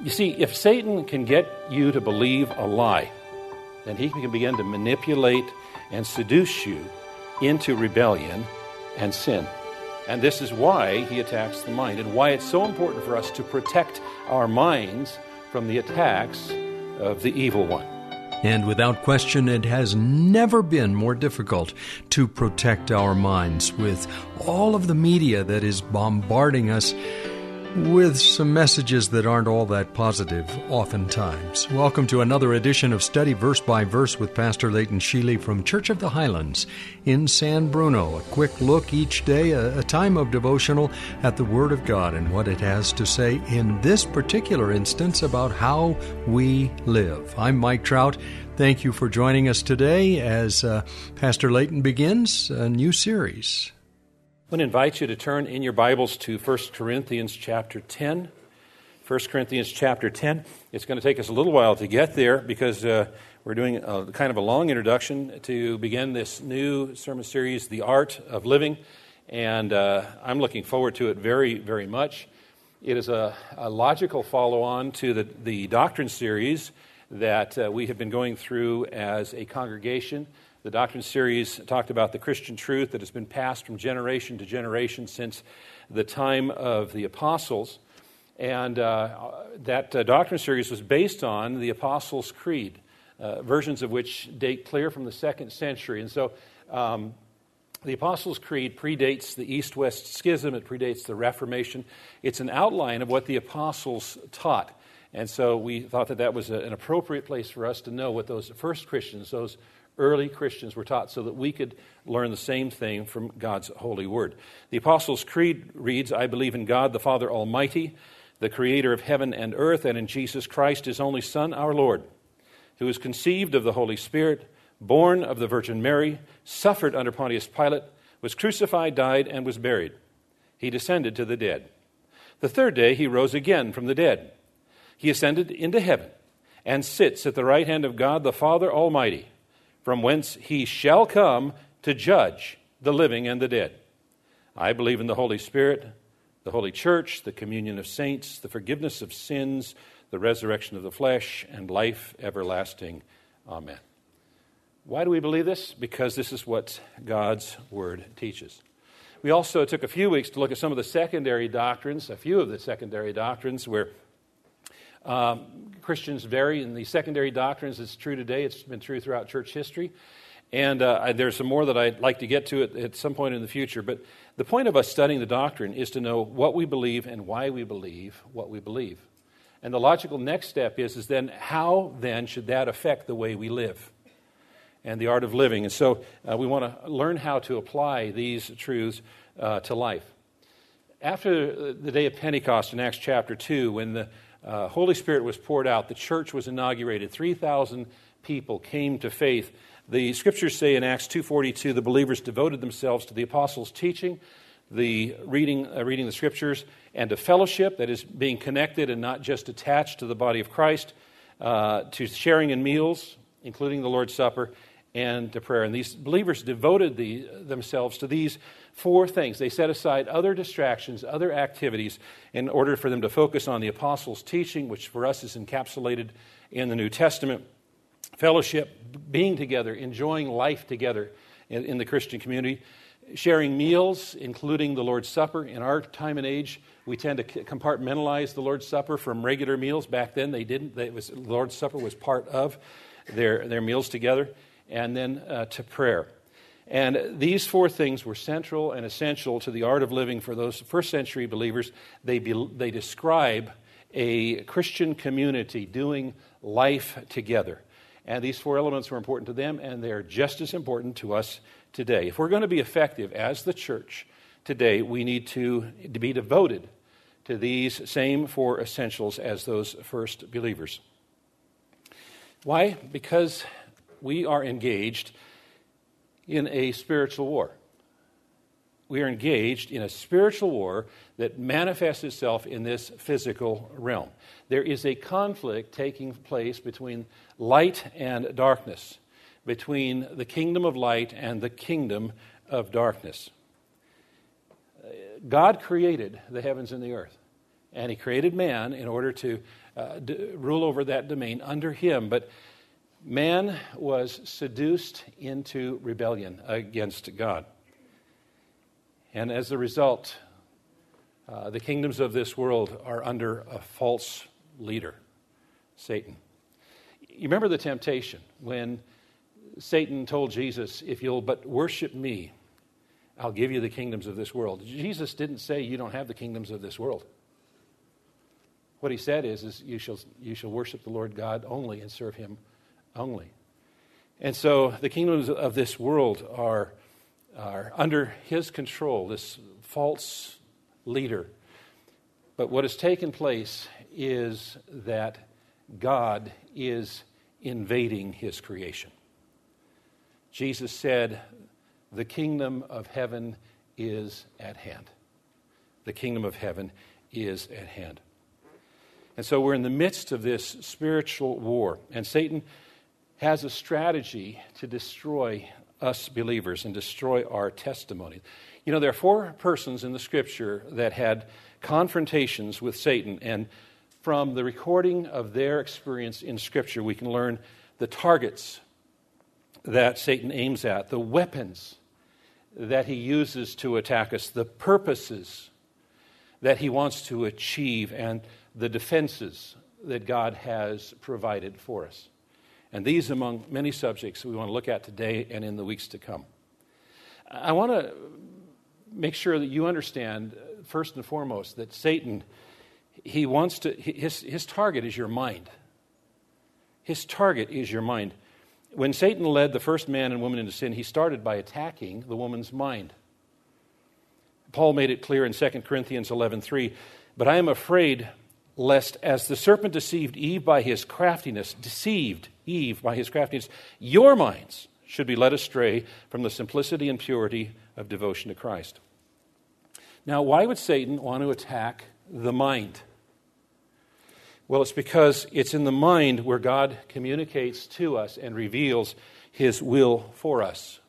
You see, if Satan can get you to believe a lie, then he can begin to manipulate and seduce you into rebellion and sin. And this is why he attacks the mind and why it's so important for us to protect our minds from the attacks of the evil one. And without question, it has never been more difficult to protect our minds with all of the media that is bombarding us with some messages that aren't all that positive, oftentimes. Welcome to another edition of Study Verse by Verse with Pastor Leighton Sheely from Church of the Highlands in San Bruno. A quick look each day, a, time of devotional at the Word of God and what it has to say in this particular instance about how we live. I'm Mike Trout. Thank you for joining us today as uh, Pastor Leighton begins a new series. I want to invite you to turn in your Bibles to 1 Corinthians chapter 10. 1 Corinthians chapter 10. It's going to take us a little while to get there because uh, we're doing a, kind of a long introduction to begin this new sermon series, The Art of Living. And uh, I'm looking forward to it very, very much. It is a, a logical follow on to the, the doctrine series that uh, we have been going through as a congregation. The Doctrine series talked about the Christian truth that has been passed from generation to generation since the time of the apostles. And uh, that uh, Doctrine series was based on the Apostles' Creed, uh, versions of which date clear from the second century. And so um, the Apostles' Creed predates the East West Schism, it predates the Reformation. It's an outline of what the apostles taught. And so we thought that that was a, an appropriate place for us to know what those first Christians, those early Christians were taught so that we could learn the same thing from God's holy word. The Apostles' Creed reads I believe in God the Father Almighty, the creator of heaven and earth, and in Jesus Christ, his only Son, our Lord, who was conceived of the Holy Spirit, born of the Virgin Mary, suffered under Pontius Pilate, was crucified, died, and was buried. He descended to the dead. The third day he rose again from the dead. He ascended into heaven and sits at the right hand of God the Father Almighty from whence he shall come to judge the living and the dead. I believe in the Holy Spirit, the Holy Church, the communion of saints, the forgiveness of sins, the resurrection of the flesh, and life everlasting. Amen. Why do we believe this? Because this is what God's Word teaches. We also took a few weeks to look at some of the secondary doctrines, a few of the secondary doctrines where um, Christians vary in the secondary doctrines. It's true today, it's been true throughout church history. And uh, there's some more that I'd like to get to at, at some point in the future. But the point of us studying the doctrine is to know what we believe and why we believe what we believe. And the logical next step is, is then how then should that affect the way we live and the art of living? And so uh, we want to learn how to apply these truths uh, to life. After the day of Pentecost in Acts chapter 2, when the uh, Holy Spirit was poured out, the church was inaugurated, 3,000 people came to faith. The scriptures say in Acts 2:42 the believers devoted themselves to the apostles' teaching, the reading, uh, reading the scriptures, and to fellowship, that is being connected and not just attached to the body of Christ, uh, to sharing in meals, including the Lord's Supper, and to prayer. And these believers devoted the, themselves to these four things. They set aside other distractions, other activities, in order for them to focus on the apostles' teaching, which for us is encapsulated in the New Testament, fellowship, being together, enjoying life together in, in the Christian community, sharing meals, including the Lord's Supper. In our time and age, we tend to compartmentalize the Lord's Supper from regular meals. Back then, they didn't. The Lord's Supper was part of their, their meals together and then uh, to prayer. And these four things were central and essential to the art of living for those first century believers. They, be, they describe a Christian community doing life together. And these four elements were important to them, and they're just as important to us today. If we're going to be effective as the church today, we need to, to be devoted to these same four essentials as those first believers. Why? Because we are engaged in a spiritual war. We are engaged in a spiritual war that manifests itself in this physical realm. There is a conflict taking place between light and darkness, between the kingdom of light and the kingdom of darkness. God created the heavens and the earth, and He created man in order to uh, d- rule over that domain under Him. But man was seduced into rebellion against God. And as a result, uh, the kingdoms of this world are under a false leader, Satan. You remember the temptation when Satan told Jesus, If you'll but worship me, I'll give you the kingdoms of this world. Jesus didn't say you don't have the kingdoms of this world. What he said is, is you, shall, you shall worship the Lord God only and serve him only. And so the kingdoms of this world are, are under his control, this false leader. But what has taken place is that God is invading his creation. Jesus said, the kingdom of heaven is at hand. The kingdom of heaven is at hand. And so we're in the midst of this spiritual war, and Satan has a strategy to destroy us believers and destroy our testimony. You know, there are four persons in the scripture that had confrontations with Satan, and from the recording of their experience in scripture, we can learn the targets that Satan aims at, the weapons that he uses to attack us, the purposes that he wants to achieve, and the defenses that God has provided for us. And these among many subjects we want to look at today and in the weeks to come. I want to make sure that you understand, uh, first and foremost, that Satan, he wants to, his, his target is your mind. His target is your mind. When Satan led the first man and woman into sin, he started by attacking the woman's mind. Paul made it clear in 2 Corinthians 11:3, "But I am afraid lest as the serpent deceived Eve by his craftiness, deceived Eve by his craftiness, your minds should be led astray from the simplicity and purity of devotion to Christ." Now, why would Satan want to attack the mind? Well, it's because it's in the mind where God communicates to us and reveals his will for us.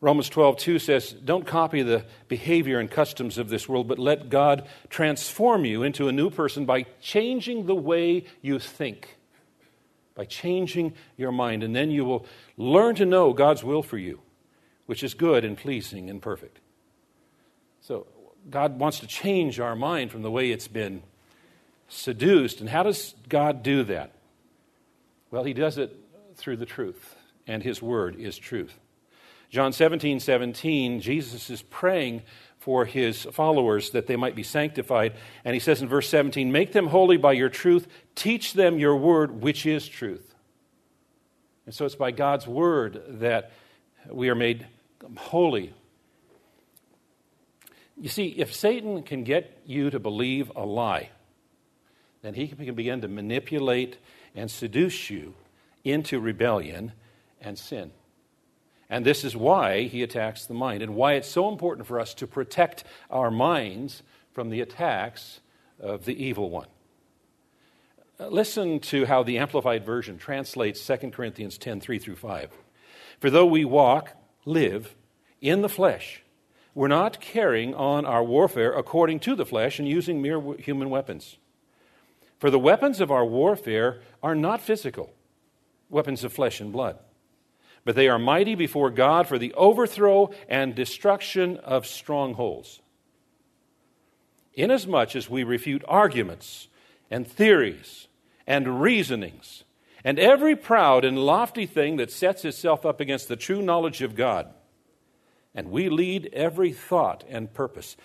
Romans 12, 2 says, Don't copy the behavior and customs of this world, but let God transform you into a new person by changing the way you think, by changing your mind. And then you will learn to know God's will for you, which is good and pleasing and perfect. So, God wants to change our mind from the way it's been seduced. And how does God do that? Well, he does it through the truth, and his word is truth. John 17, 17, Jesus is praying for his followers that they might be sanctified. And he says in verse 17, Make them holy by your truth, teach them your word, which is truth. And so it's by God's word that we are made holy. You see, if Satan can get you to believe a lie, then he can begin to manipulate and seduce you into rebellion and sin. And this is why he attacks the mind and why it's so important for us to protect our minds from the attacks of the evil one. Uh, listen to how the Amplified Version translates 2 Corinthians 10 3 through 5. For though we walk, live in the flesh, we're not carrying on our warfare according to the flesh and using mere human weapons. For the weapons of our warfare are not physical, weapons of flesh and blood, but they are mighty before God for the overthrow and destruction of strongholds. Inasmuch as we refute arguments and theories and reasonings and every proud and lofty thing that sets itself up against the true knowledge of God, and we lead every thought and purpose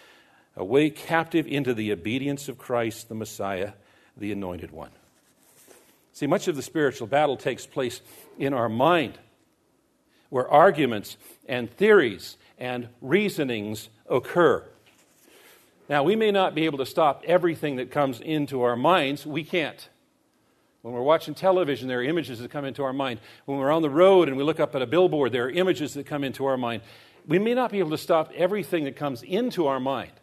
away captive into the obedience of Christ the Messiah the anointed one. See, much of the spiritual battle takes place in our mind, where arguments and theories and reasonings occur. Now, we may not be able to stop everything that comes into our minds. We can't. When we're watching television, there are images that come into our mind. When we're on the road and we look up at a billboard, there are images that come into our mind. We may not be able to stop everything that comes into our mind,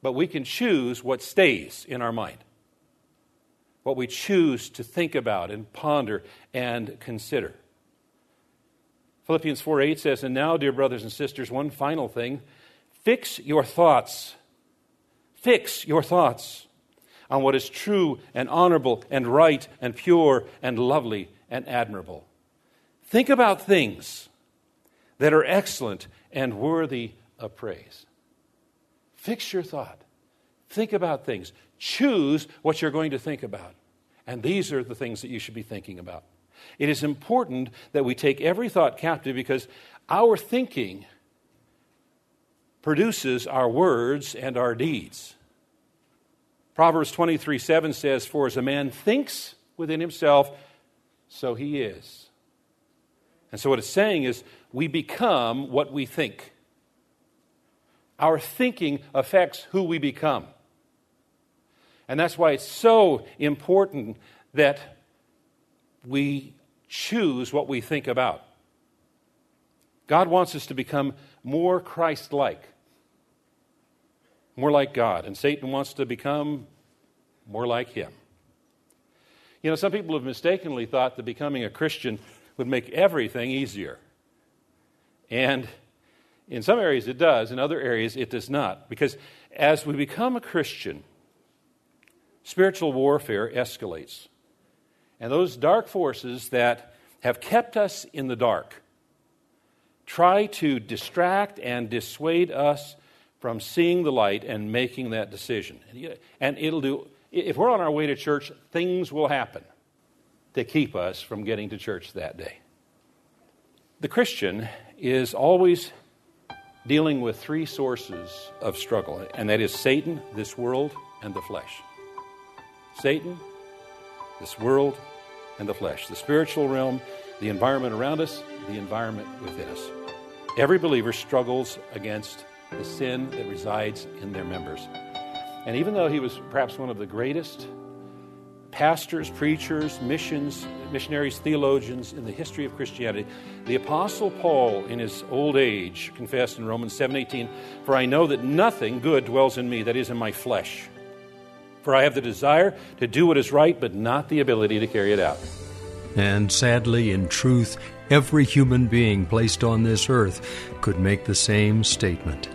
but we can choose what stays in our mind, what we choose to think about and ponder and consider. Philippians 4 8 says, And now, dear brothers and sisters, one final thing fix your thoughts. Fix your thoughts on what is true and honorable and right and pure and lovely and admirable. Think about things that are excellent and worthy of praise. Fix your thought. Think about things. Choose what you're going to think about. And these are the things that you should be thinking about. It is important that we take every thought captive because our thinking produces our words and our deeds. Proverbs 23 7 says, For as a man thinks within himself, so he is. And so what it's saying is, we become what we think. Our thinking affects who we become. And that's why it's so important that we choose what we think about. God wants us to become more Christ like, more like God, and Satan wants to become more like him. You know, some people have mistakenly thought that becoming a Christian would make everything easier. And in some areas it does, in other areas it does not. Because as we become a Christian, spiritual warfare escalates. And those dark forces that have kept us in the dark try to distract and dissuade us from seeing the light and making that decision. And it'll do, if we're on our way to church, things will happen to keep us from getting to church that day. The Christian is always dealing with three sources of struggle, and that is Satan, this world, and the flesh. Satan, this world, and the flesh, the spiritual realm, the environment around us, the environment within us. Every believer struggles against the sin that resides in their members. And even though he was perhaps one of the greatest pastors, preachers, missions, missionaries, theologians in the history of Christianity, the apostle Paul in his old age confessed in Romans 7:18, "For I know that nothing good dwells in me that is in my flesh." For I have the desire to do what is right, but not the ability to carry it out. And sadly, in truth, every human being placed on this earth could make the same statement.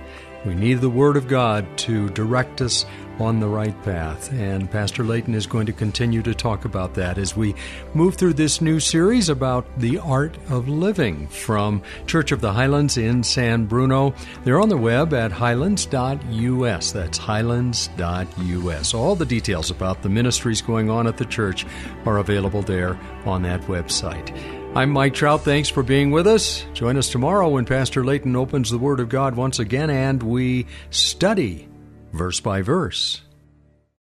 We need the Word of God to direct us on the right path. And Pastor Leighton is going to continue to talk about that as we move through this new series about the art of living from Church of the Highlands in San Bruno. They're on the web at highlands.us. That's highlands.us. All the details about the ministries going on at the church are available there on that website. I'm Mike Trout. Thanks for being with us. Join us tomorrow when Pastor Leighton opens the Word of God once again and we study verse by verse.